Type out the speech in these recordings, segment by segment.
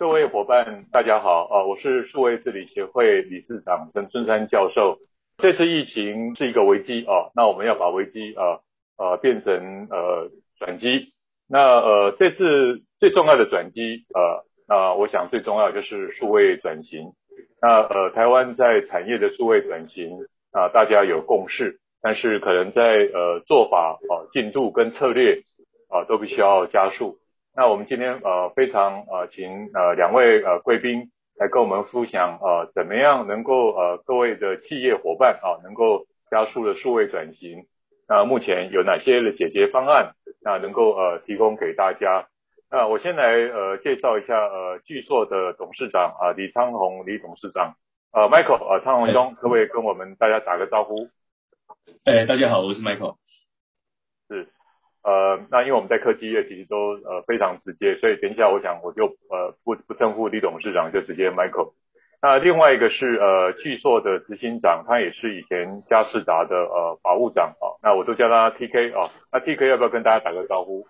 各位伙伴，大家好，呃，我是数位治理协会理事长陈春山教授。这次疫情是一个危机啊，那我们要把危机呃呃变成呃转机。那呃这次最重要的转机呃，那我想最重要就是数位转型。那呃台湾在产业的数位转型啊，呃，大家有共识，但是可能在呃做法啊，进度跟策略啊，呃，都必须要加速。那我们今天呃非常呃请呃两位呃贵宾来跟我们分享呃怎么样能够呃各位的企业伙伴啊能够加速的数位转型，那目前有哪些的解决方案，那能够呃提供给大家。那我先来呃介绍一下呃巨硕的董事长啊、呃、李昌宏李董事长，呃 Michael 呃昌鸿兄，可不可以跟我们大家打个招呼？哎，大家好，我是 Michael。是。呃，那因为我们在科技业其实都呃非常直接，所以等一下我想我就呃不不称呼李董事长，就直接 Michael。那另外一个是呃巨硕的执行长，他也是以前嘉士达的呃法务长啊、哦，那我都叫他 TK 啊、哦。那 TK 要不要跟大家打个招呼？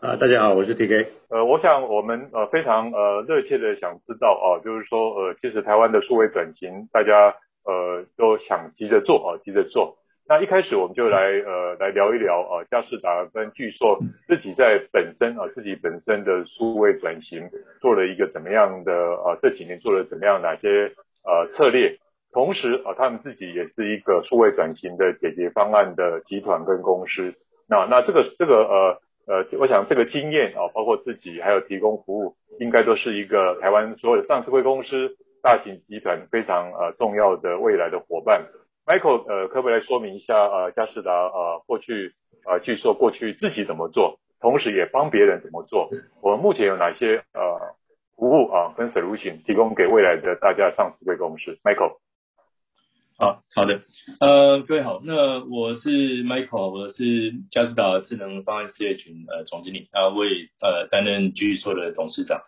啊，大家好，我是 TK。呃，我想我们呃非常呃热切的想知道啊、哦，就是说呃其实台湾的数位转型，大家呃都想急着做啊、哦，急着做。那一开始我们就来呃来聊一聊呃佳士达跟巨硕自己在本身啊、呃、自己本身的数位转型做了一个怎么样的呃这几年做了怎么样哪些呃策略，同时啊、呃、他们自己也是一个数位转型的解决方案的集团跟公司。那那这个这个呃呃我想这个经验啊、呃、包括自己还有提供服务，应该都是一个台湾所有的上市柜公司大型集团非常呃重要的未来的伙伴。Michael，呃，可不可以来说明一下，呃，佳士达，呃，过去，呃，据说过去自己怎么做，同时也帮别人怎么做？我们目前有哪些呃服务啊，跟 solution 提供给未来的大家上市的公司？Michael，好，好的，呃，各位好，那我是 Michael，我是佳士达智能方案事业群呃总经理，啊，我也呃担任巨硕的董事长。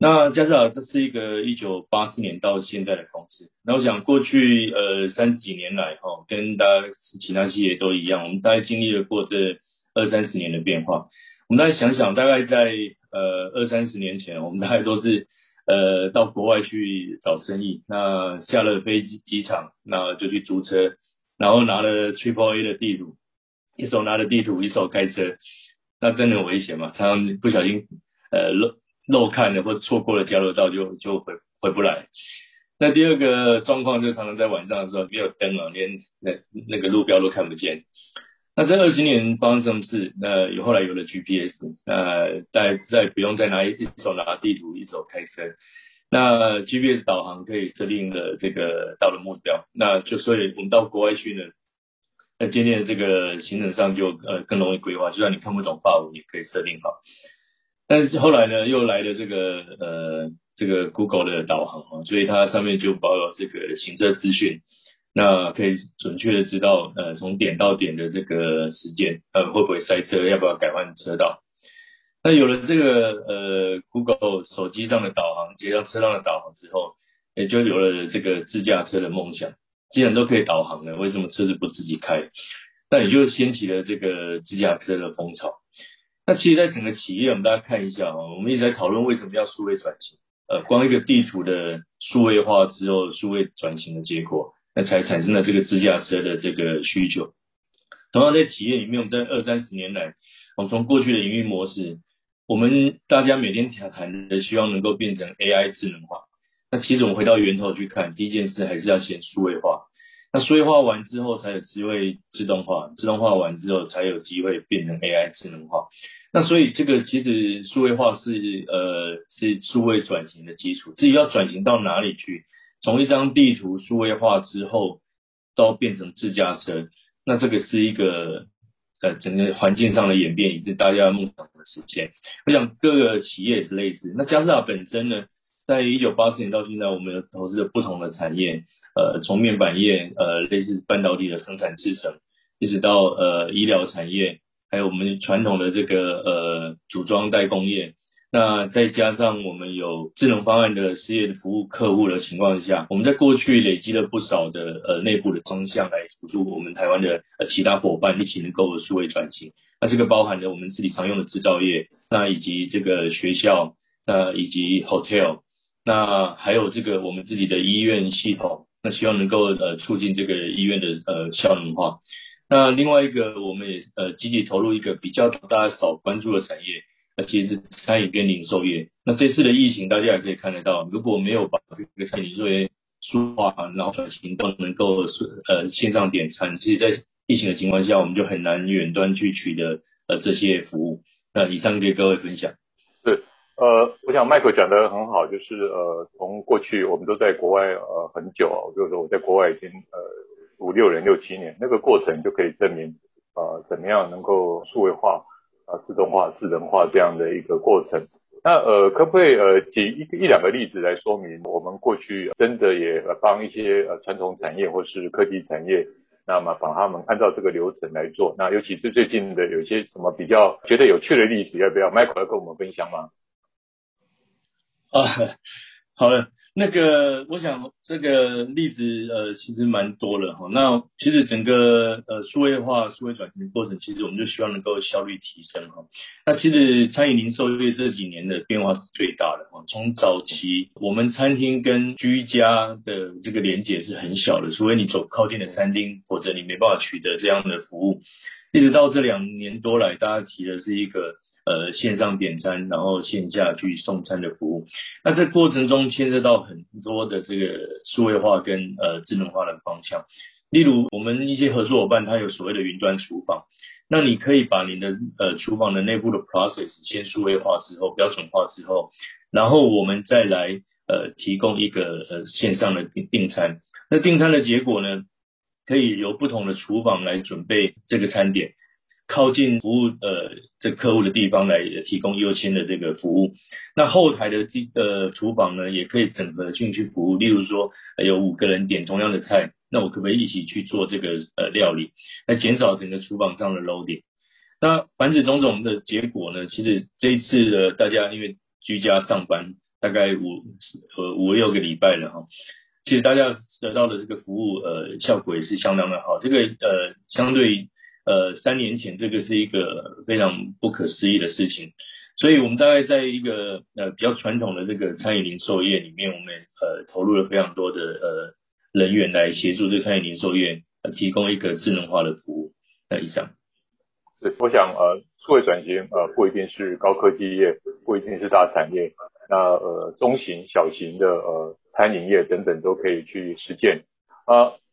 那佳世达这是一个一九八四年到现在的公司。那我想过去呃三十几年来哈，跟大家其他企业都一样，我们大概经历了过这二三十年的变化。我们大概想想，大概在呃二三十年前，我们大概都是呃到国外去找生意。那下了飞机机场，那就去租车，然后拿了 Triple A 的地图，一手拿着地图，一手开车，那真的很危险嘛，常常不小心呃漏。漏看了或者错过了交流道就就回回不来。那第二个状况就常常在晚上的时候没有灯啊，连那那个路标都看不见。那这二十年发生什么事？那有后来有了 GPS，那再再不用再拿一手拿地图一手开车。那 GPS 导航可以设定了这个到了目标，那就所以我们到国外去呢，那今天的这个行程上就呃更容易规划，就算你看不懂法文，你可以设定好。但是后来呢，又来了这个呃这个 Google 的导航啊，所以它上面就包有这个行车资讯，那可以准确的知道呃从点到点的这个时间，呃会不会塞车，要不要改换车道。那有了这个呃 Google 手机上的导航，接上车上的导航之后，也就有了这个自驾车的梦想。既然都可以导航了，为什么车子不自己开？那也就掀起了这个自驾车的风潮。那其实，在整个企业，我们大家看一下啊，我们一直在讨论为什么要数位转型。呃，光一个地图的数位化之后，数位转型的结果，那才产生了这个自驾车的这个需求。同样在企业里面，我们在二三十年来，我们从过去的营运模式，我们大家每天谈的希望能够变成 AI 智能化。那其实我们回到源头去看，第一件事还是要先数位化。那数位化完之后，才有机会自动化，自动化完之后，才有机会变成 AI 智能化。那所以这个其实数位化是呃是数位转型的基础。至于要转型到哪里去，从一张地图数位化之后，到变成自驾车，那这个是一个呃整个环境上的演变，也是大家梦想的实现。我想各个企业也是类似。那佳世达本身呢，在一九八四年到现在，我们投资了不同的产业。呃，从面板业，呃，类似半导体的生产制程，一直到呃医疗产业，还有我们传统的这个呃组装代工业，那再加上我们有智能方案的事业的服务客户的情况下，我们在过去累积了不少的呃内部的方向来辅助我们台湾的呃其他伙伴一起能够数位转型。那这个包含了我们自己常用的制造业，那以及这个学校。那以及 hotel，那还有这个我们自己的医院系统，那希望能够呃促进这个医院的呃效能化。那另外一个，我们也呃积极投入一个比较大家少关注的产业，那其实是餐饮跟零售业。那这次的疫情，大家也可以看得到，如果没有把这个餐饮零售业数化，然后转型都能够呃线上点餐，其实，在疫情的情况下，我们就很难远端去取得呃这些服务。那以上给各位分享。是，呃，我想 Michael 讲得很好，就是呃从过去我们都在国外呃很久，就是说我在国外已经呃。五六年、六七年，那个过程就可以证明，呃，怎么样能够数位化、啊、自动化、智能化这样的一个过程。那呃，可不可以呃举一一两个例子来说明，我们过去真的也帮一些呃传统产业或是科技产业，那么帮他们按照这个流程来做。那尤其是最近的有些什么比较觉得有趣的例子，要不要 Michael 要跟我们分享吗？啊，好的。那个，我想这个例子呃，其实蛮多的哈。那其实整个呃数位化、数位转型的过程，其实我们就希望能够效率提升哈。那其实餐饮零售业这几年的变化是最大的哈。从早期我们餐厅跟居家的这个连接是很小的，除非你走靠近的餐厅，否则你没办法取得这样的服务。一直到这两年多来，大家提的是一个。呃，线上点餐，然后线下去送餐的服务，那这过程中牵涉到很多的这个数位化跟呃智能化的方向。例如，我们一些合作伙伴，他有所谓的云端厨房，那你可以把你的呃厨房的内部的 process 先数位化之后，标准化之后，然后我们再来呃提供一个呃线上的订订餐。那订餐的结果呢，可以由不同的厨房来准备这个餐点。靠近服务呃这客户的地方来提供优先的这个服务，那后台的地呃厨房呢也可以整合进去服务。例如说有五个人点同样的菜，那我可不可以一起去做这个呃料理，来减少整个厨房上的 loading？那凡此种种的结果呢，其实这一次的大家因为居家上班大概五呃五六个礼拜了哈，其实大家得到的这个服务呃效果也是相当的好。这个呃相对。呃，三年前这个是一个非常不可思议的事情，所以我们大概在一个呃比较传统的这个餐饮零售业里面，我们呃投入了非常多的呃人员来协助这个餐饮零售业呃提供一个智能化的服务。那以上是我想呃数位转型呃不一定是高科技业，不一定是大产业，那呃中型、小型的呃餐饮业等等都可以去实践。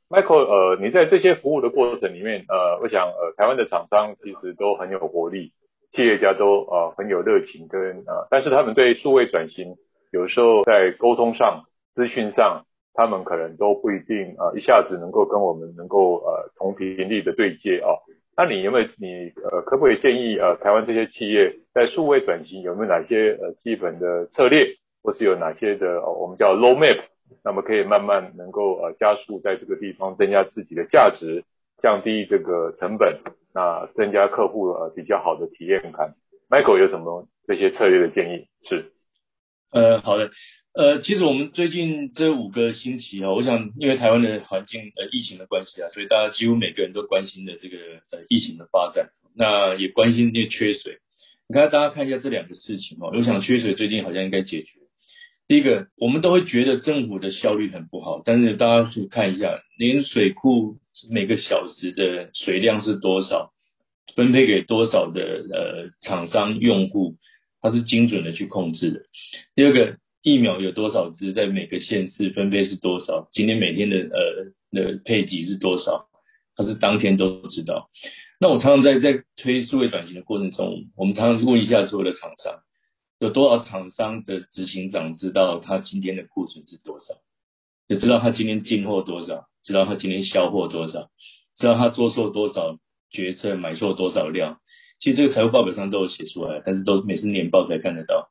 Michael，呃，你在这些服务的过程里面，呃，我想，呃，台湾的厂商其实都很有活力，企业家都呃很有热情跟呃，但是他们对数位转型，有时候在沟通上、资讯上，他们可能都不一定呃一下子能够跟我们能够呃同频率的对接哦。那你有没有你呃可不可以建议呃台湾这些企业在数位转型有没有哪些呃基本的策略，或是有哪些的、呃、我们叫 low map？那么可以慢慢能够呃加速在这个地方增加自己的价值，降低这个成本，那增加客户呃比较好的体验感。Michael 有什么这些策略的建议？是，呃好的，呃其实我们最近这五个星期啊，我想因为台湾的环境呃疫情的关系啊，所以大家几乎每个人都关心的这个呃疫情的发展，那也关心那个缺水。你看大家看一下这两个事情哦，我想缺水最近好像应该解决。第一个，我们都会觉得政府的效率很不好，但是大家去看一下，连水库每个小时的水量是多少，分配给多少的呃厂商用户，它是精准的去控制的。第二个，疫苗有多少支，在每个县市分配是多少，今天每天的呃的配给是多少，它是当天都知道。那我常常在在推数位转型的过程中，我们常常问一下所有的厂商。有多少厂商的执行长知道他今天的库存是多少？也知道他今天进货多少？知道他今天销货多少？知道他做错多少决策，买错多少量？其实这个财务报表上都有写出来，但是都每次年报才看得到。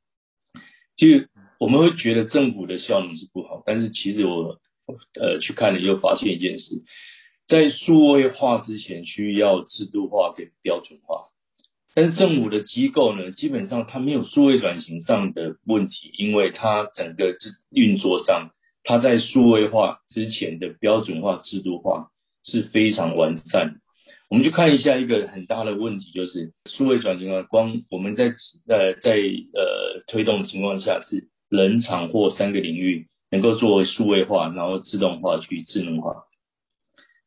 其实我们会觉得政府的效能是不好，但是其实我呃去看了又发现一件事，在数位化之前需要制度化跟标准化。但是政府的机构呢，基本上它没有数位转型上的问题，因为它整个运作上，它在数位化之前的标准化、制度化是非常完善的。我们就看一下一个很大的问题，就是数位转型啊，光我们在在在呃推动的情况下，是人、厂、货三个领域能够作为数位化，然后自动化去智能化。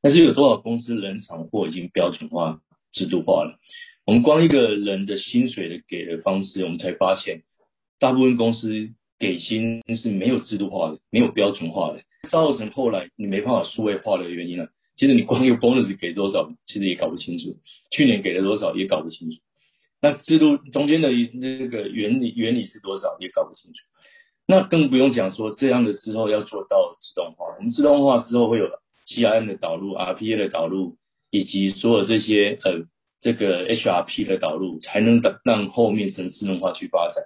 但是有多少公司人、厂、货已经标准化、制度化了？我们光一个人的薪水的给的方式，我们才发现，大部分公司给薪是没有制度化的，没有标准化的，造成后来你没办法数位化的原因了。其实你光一个 bonus 给多少，其实也搞不清楚。去年给了多少也搞不清楚。那制度中间的那个原理原理是多少也搞不清楚。那更不用讲说这样的之后要做到自动化。我们自动化之后会有 CRM 的导入、RPA 的导入，以及所有这些呃这个 HRP 的导入，才能让后面整智能化去发展。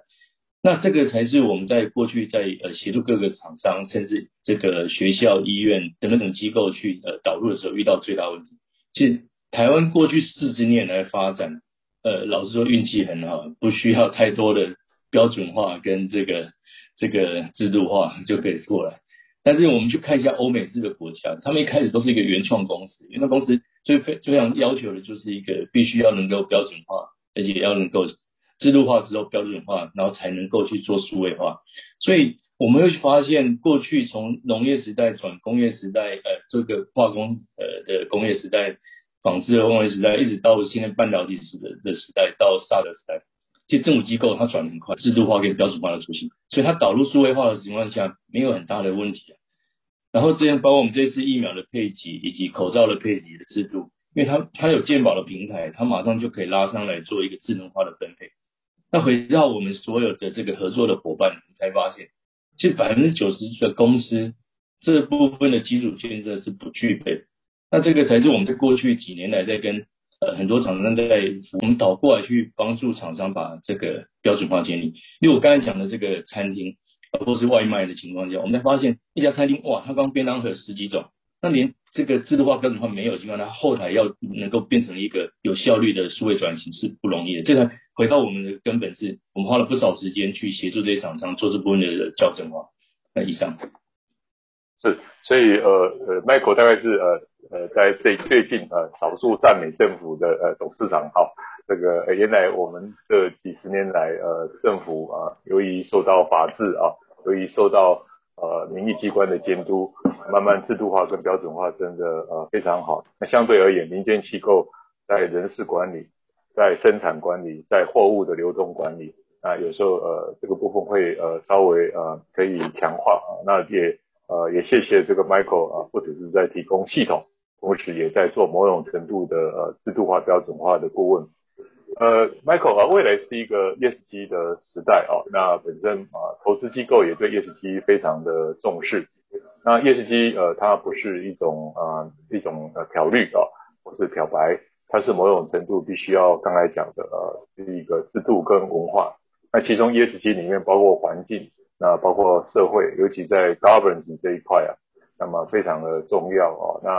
那这个才是我们在过去在呃协助各个厂商，甚至这个学校、医院等等等机构去呃导入的时候遇到最大问题。其实台湾过去四十年来发展，呃，老实说运气很好，不需要太多的标准化跟这个这个制度化就可以过来。但是我们去看一下欧美这个国家，他们一开始都是一个原创公司，原创公司最非最常要求的就是一个必须要能够标准化，而且要能够。制度化之后标准化，然后才能够去做数位化。所以我们会发现，过去从农业时代转工业时代，呃，这个化工呃的工业时代、纺织的工业时代，一直到现在半导体时的的时代，到 SaaS 的时代，其实政府机构它转的很快，制度化跟标准化的出现，所以它导入数位化的情况下，没有很大的问题啊。然后这样包括我们这次疫苗的配给以及口罩的配给的制度，因为它它有健保的平台，它马上就可以拉上来做一个智能化的分配。那回到我们所有的这个合作的伙伴，你才发现，其实百分之九十的公司这部分的基础建设是不具备。那这个才是我们在过去几年来在跟呃很多厂商在我们倒过来去帮助厂商把这个标准化建立。因为我刚才讲的这个餐厅，或是外卖的情况下，我们才发现一家餐厅哇，它光便当盒十几种，那连这个制度化标准化没有的情况下，它后台要能够变成一个有效率的数位转型是不容易的。这个。回到我们的根本是，我们花了不少时间去协助这些厂商做这部分的校正化。那以上是，所以呃呃，Michael 大概是呃呃在最最近呃少数赞美政府的呃董事长。好，这个、原来我们这几十年来呃政府啊、由于受到法治啊，由于受到呃民意机关的监督，慢慢制度化跟标准化真的呃非常好。那相对而言，民间机构在人事管理。在生产管理，在货物的流通管理，啊，有时候呃这个部分会呃稍微呃可以强化啊，那也呃也谢谢这个 Michael 啊，不只是在提供系统，同时也在做某种程度的呃制度化标准化的顾问。呃，Michael 啊，未来是一个 ESG 的时代啊，那本身啊投资机构也对 ESG 非常的重视。那 ESG 呃它不是一种啊一种呃漂绿啊，或是漂白。它是某种程度必须要刚才讲的呃，是一个制度跟文化。那其中 ESG 里面包括环境，那包括社会，尤其在 governance 这一块啊，那么非常的重要啊。那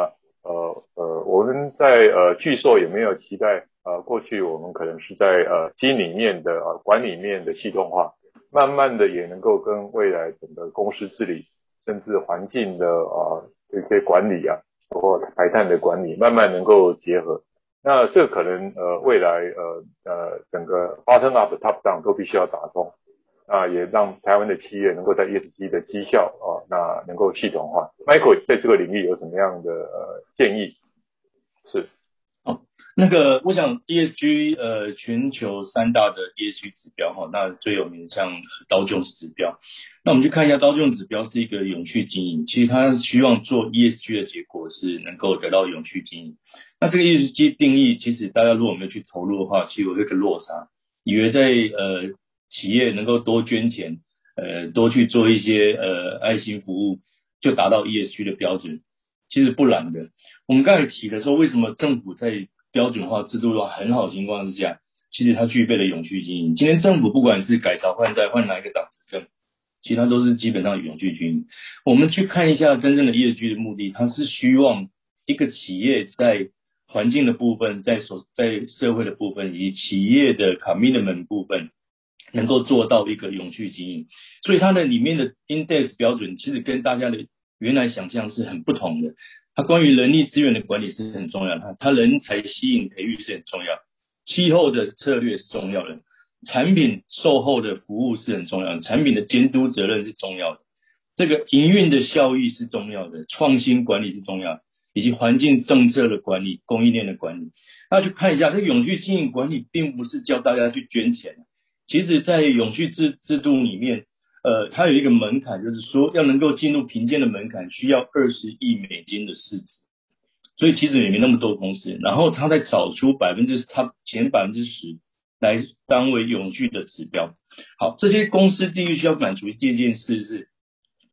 呃呃，我们在呃巨硕也没有期待呃，过去我们可能是在呃经理面的呃管理面的系统化，慢慢的也能够跟未来整个公司治理，甚至环境的啊这些管理啊，包括排碳的管理，慢慢能够结合。那这可能呃未来呃呃整个 bottom up top down 都必须要打通，啊也让台湾的企业能够在 ESG 的绩效啊那能够系统化。Michael 在这个领域有什么样的呃建议？是。那个，我想 ESG 呃，全球三大的 ESG 指标哈，那最有名像刀琼斯指标。那我们去看一下刀琼指标是一个永续经营，其实它希望做 ESG 的结果是能够得到永续经营。那这个 ESG 定义，其实大家如果没有去投入的话，其实有一个落差，以为在呃企业能够多捐钱，呃多去做一些呃爱心服务，就达到 ESG 的标准，其实不然的。我们刚才提的时候，为什么政府在标准化制度的话很好情况之下，其实它具备了永续经营。今天政府不管是改朝换代换哪一个党执政，其他都是基本上永续经营。我们去看一下真正的 ESG 的目的，它是希望一个企业在环境的部分，在所在社会的部分，以及企业的 commitment 部分，能够做到一个永续经营。所以它的里面的 index 标准，其实跟大家的原来想象是很不同的。它关于人力资源的管理是很重要的，它人才吸引培育是很重要，气候的策略是重要的，产品售后的服务是很重要的，产品的监督责任是重要的，这个营运的效益是重要的，创新管理是重要的，以及环境政策的管理、供应链的管理。那去看一下，这个永续经营管理并不是教大家去捐钱，其实在永续制制度里面。呃，它有一个门槛，就是说要能够进入评鉴的门槛，需要二十亿美金的市值，所以其实也没那么多公司。然后他再找出百分之他前百分之十来当为永续的指标。好，这些公司第一需要满足这件事是，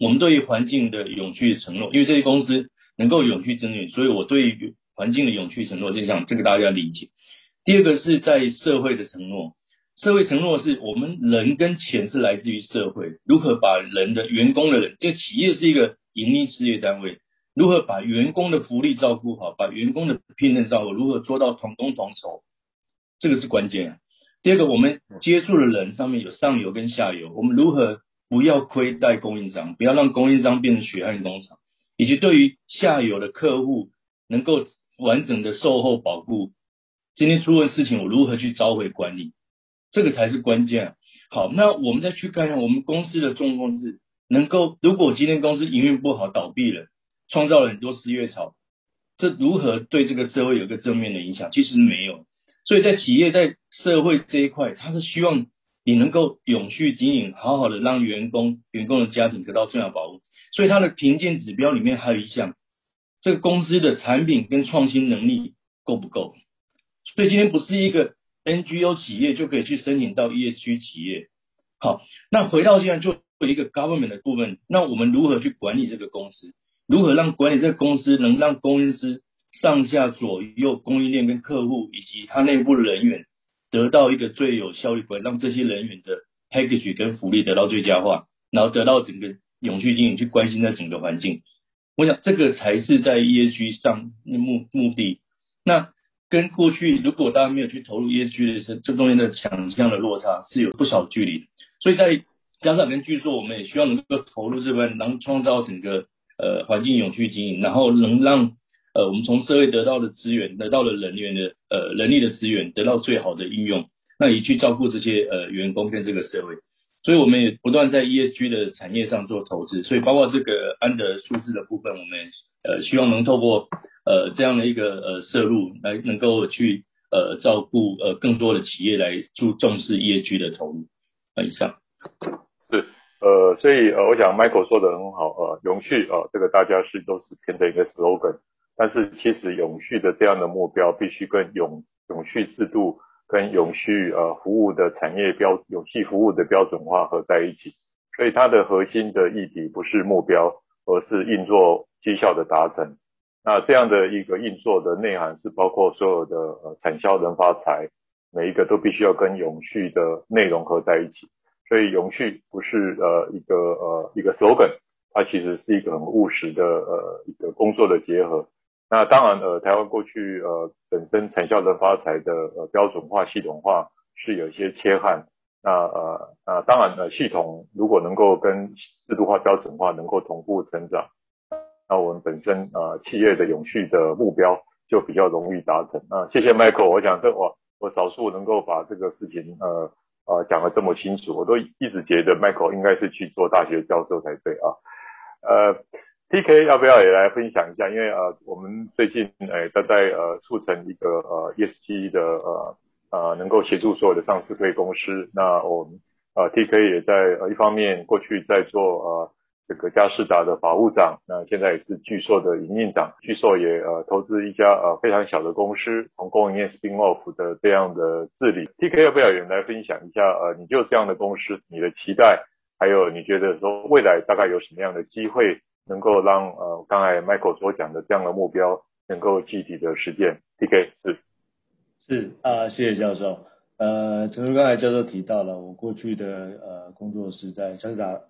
我们对于环境的永续承诺，因为这些公司能够永续增长，所以我对于环境的永续承诺，就像这个大家理解。第二个是在社会的承诺。社会承诺是我们人跟钱是来自于社会，如何把人的员工的人，这个企业是一个盈利事业单位，如何把员工的福利照顾好，把员工的聘任照顾，如何做到同工同酬，这个是关键。第二个，我们接触的人上面有上游跟下游，我们如何不要亏待供应商，不要让供应商变成血汗工厂，以及对于下游的客户能够完整的售后保护，今天出了事情我如何去召回管理。这个才是关键。好，那我们再去看一下我们公司的状况是，能够如果今天公司营运不好倒闭了，创造了很多失业潮，这如何对这个社会有一个正面的影响？其实没有。所以在企业在社会这一块，他是希望你能够永续经营，好好的让员工、员工的家庭得到最好保护。所以它的评鉴指标里面还有一项，这个公司的产品跟创新能力够不够？所以今天不是一个。NGO 企业就可以去申请到 ESG 企业。好，那回到现在就一个 government 的部分，那我们如何去管理这个公司？如何让管理这个公司能让公司上下左右供应链跟客户以及他内部人员得到一个最有效率管理，让这些人员的 package 跟福利得到最佳化，然后得到整个永续经营去关心在整个环境。我想这个才是在 ESG 上目目的。那。跟过去，如果大家没有去投入 ESG 的这，这中间的想象的落差是有不少距离。所以在加上跟剧作，我们也希望能够投入这边，能创造整个呃环境永续经营，然后能让呃我们从社会得到的资源，得到的人员的呃人力的资源得到最好的应用，那也去照顾这些呃员工跟这个社会。所以我们也不断在 ESG 的产业上做投资，所以包括这个安德数字的部分，我们呃希望能透过。呃，这样的一个呃摄入来能够去呃照顾呃更多的企业来注重视 ESG 的投入。那以上是呃，所以呃，我想 Michael 说的很好呃，永续啊、呃，这个大家是都是偏的一个 slogan，但是其实永续的这样的目标必须跟永永续制度跟永续呃服务的产业标永续服务的标准化合在一起，所以它的核心的议题不是目标，而是运作绩效的达成。那这样的一个运作的内涵是包括所有的呃产销人发财，每一个都必须要跟永续的内容合在一起。所以永续不是呃一个呃一个 slogan，它其实是一个很务实的呃一个工作的结合。那当然呃台湾过去呃本身产销人发财的呃标准化系统化是有一些缺憾。那呃那当然呃系统如果能够跟制度化标准化能够同步成长。那我们本身呃企业的永续的目标就比较容易达成啊，谢谢 Michael，我想这我我少数能够把这个事情呃呃讲得这么清楚，我都一直觉得 Michael 应该是去做大学教授才对啊。呃，TK 要不要也来分享一下？因为呃我们最近呃在在呃促成一个呃 ESG 的呃呃能够协助所有的上市柜公司，那我们呃 TK 也在呃一方面过去在做呃。这个佳士达的法务长，那现在也是巨硕的营运长。巨硕也呃投资一家呃非常小的公司，从供应链 spin off 的这样的治理。TK 要不要也来分享一下？呃，你就这样的公司，你的期待，还有你觉得说未来大概有什么样的机会，能够让呃刚才 Michael 所讲的这样的目标能够具体的实现？TK 是是啊，谢谢教授。呃，陈叔刚才教授提到了，我过去的呃工作是在香港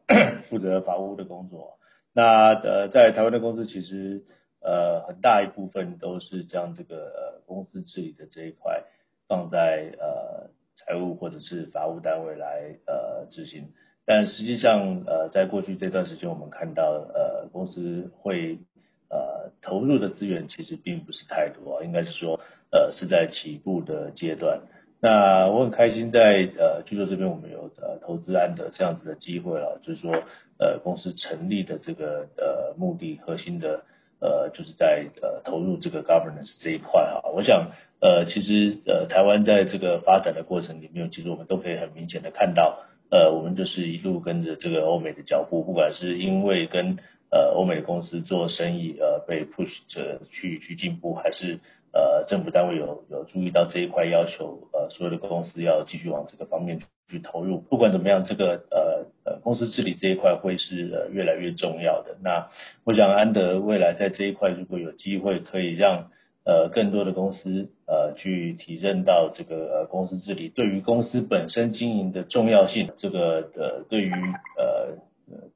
负责法务的工作。那呃，在台湾的公司其实呃很大一部分都是将这个呃公司治理的这一块放在呃财务或者是法务单位来呃执行。但实际上呃在过去这段时间，我们看到呃公司会呃投入的资源其实并不是太多，应该是说呃是在起步的阶段。那我很开心在呃巨硕这边我们有呃投资安的这样子的机会啊，就是说呃公司成立的这个呃目的核心的呃就是在呃投入这个 governance 这一块啊，我想呃其实呃台湾在这个发展的过程里面，其实我们都可以很明显的看到，呃我们就是一路跟着这个欧美的脚步，不管是因为跟呃欧美的公司做生意呃被 push 着去去进步，还是呃，政府单位有有注意到这一块要求，呃，所有的公司要继续往这个方面去投入。不管怎么样，这个呃呃公司治理这一块会是呃越来越重要的。那我想安德未来在这一块如果有机会可以让呃更多的公司呃去体认到这个公司治理对于公司本身经营的重要性，这个呃对于呃。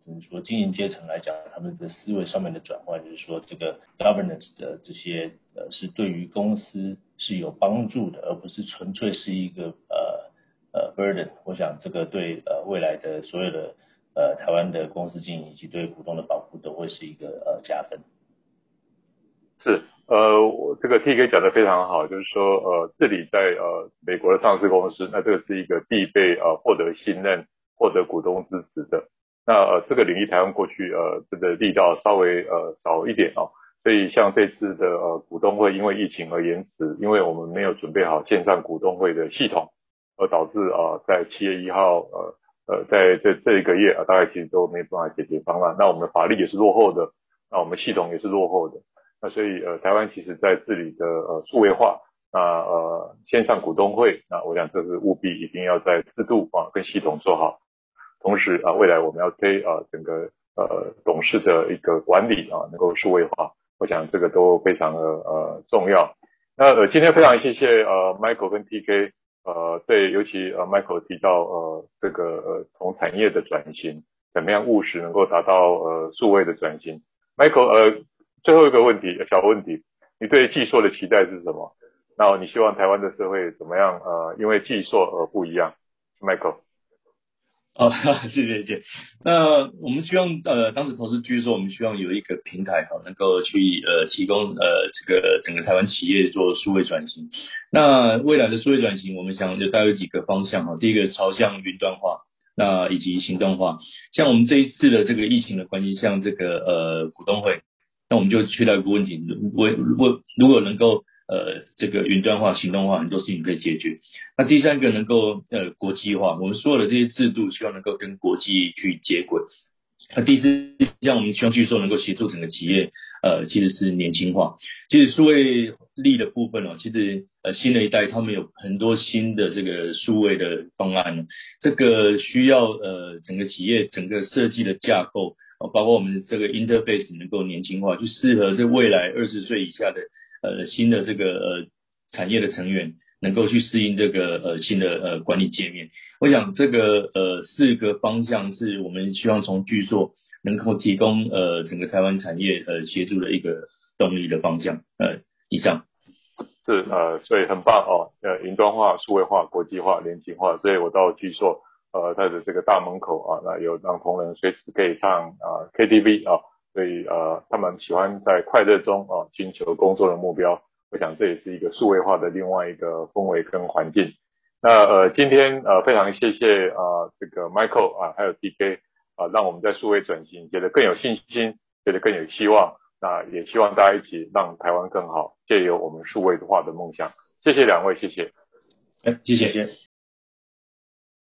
就是说经营阶层来讲，他们的思维上面的转换，就是说这个 governance 的这些呃，是对于公司是有帮助的，而不是纯粹是一个呃呃 burden。我想这个对呃未来的所有的呃台湾的公司经营以及对股东的保护都会是一个呃加分。是，呃，我这个 TK 讲的非常好，就是说呃，这里在呃美国的上市公司，那这个是一个必备呃获得信任、获得股东支持的。那呃，这个领域台湾过去呃这个力道稍微呃少一点哦，所以像这次的呃股东会因为疫情而延迟，因为我们没有准备好线上股东会的系统，而导致啊、呃、在七月一号呃呃在这这一个月啊大概其实都没办法解决方案，那我们的法律也是落后的，那我们系统也是落后的，那所以呃台湾其实在治理的呃数位化，那呃线上股东会，那我想这是务必一定要在制度啊跟系统做好。是啊，未来我们要推啊整个呃董事的一个管理啊，能够数位化，我想这个都非常的呃重要。那呃今天非常谢谢呃 Michael 跟 TK 呃对，尤其呃 Michael 提到呃这个呃从产业的转型，怎么样务实能够达到呃数位的转型。Michael 呃最后一个问题小问题，你对技术的期待是什么？那你希望台湾的社会怎么样呃因为技术而不一样？Michael。哦，谢谢谢谢。那我们希望呃，当时投资局说，我们希望有一个平台哈，能够去呃提供呃这个整个台湾企业做数位转型。那未来的数位转型，我们想就大概有几个方向哈。第一个朝向云端化，那以及行动化。像我们这一次的这个疫情的关系，像这个呃股东会，那我们就去到一个问题，如果如如果能够。呃，这个云端化、行动化很多事情可以解决。那第三个能够呃国际化，我们所有的这些制度希望能够跟国际去接轨。那第四，像我们希望去说能够协助整个企业，呃，其实是年轻化。其实数位力的部分哦，其实呃新的一代他们有很多新的这个数位的方案，这个需要呃整个企业整个设计的架构，包括我们这个 interface 能够年轻化，就适合这未来二十岁以下的。呃，新的这个呃产业的成员能够去适应这个呃新的呃管理界面，我想这个呃四个方向是我们希望从巨硕能够提供呃整个台湾产业呃协助的一个动力的方向。呃，以上是呃，所以很棒哦，呃，云端化、数位化、国际化、年轻化，所以我到巨硕呃它的这个大门口啊，那有让同仁随时可以唱啊 KTV 啊。所以呃，他们喜欢在快乐中啊寻求工作的目标，我想这也是一个数位化的另外一个氛围跟环境。那呃，今天呃非常谢谢啊、这个 Michael 啊还有 DK 啊，让我们在数位转型觉得更有信心，觉得更有希望。那也希望大家一起让台湾更好，借由我们数位化的梦想。谢谢两位，谢谢。哎，谢谢谢。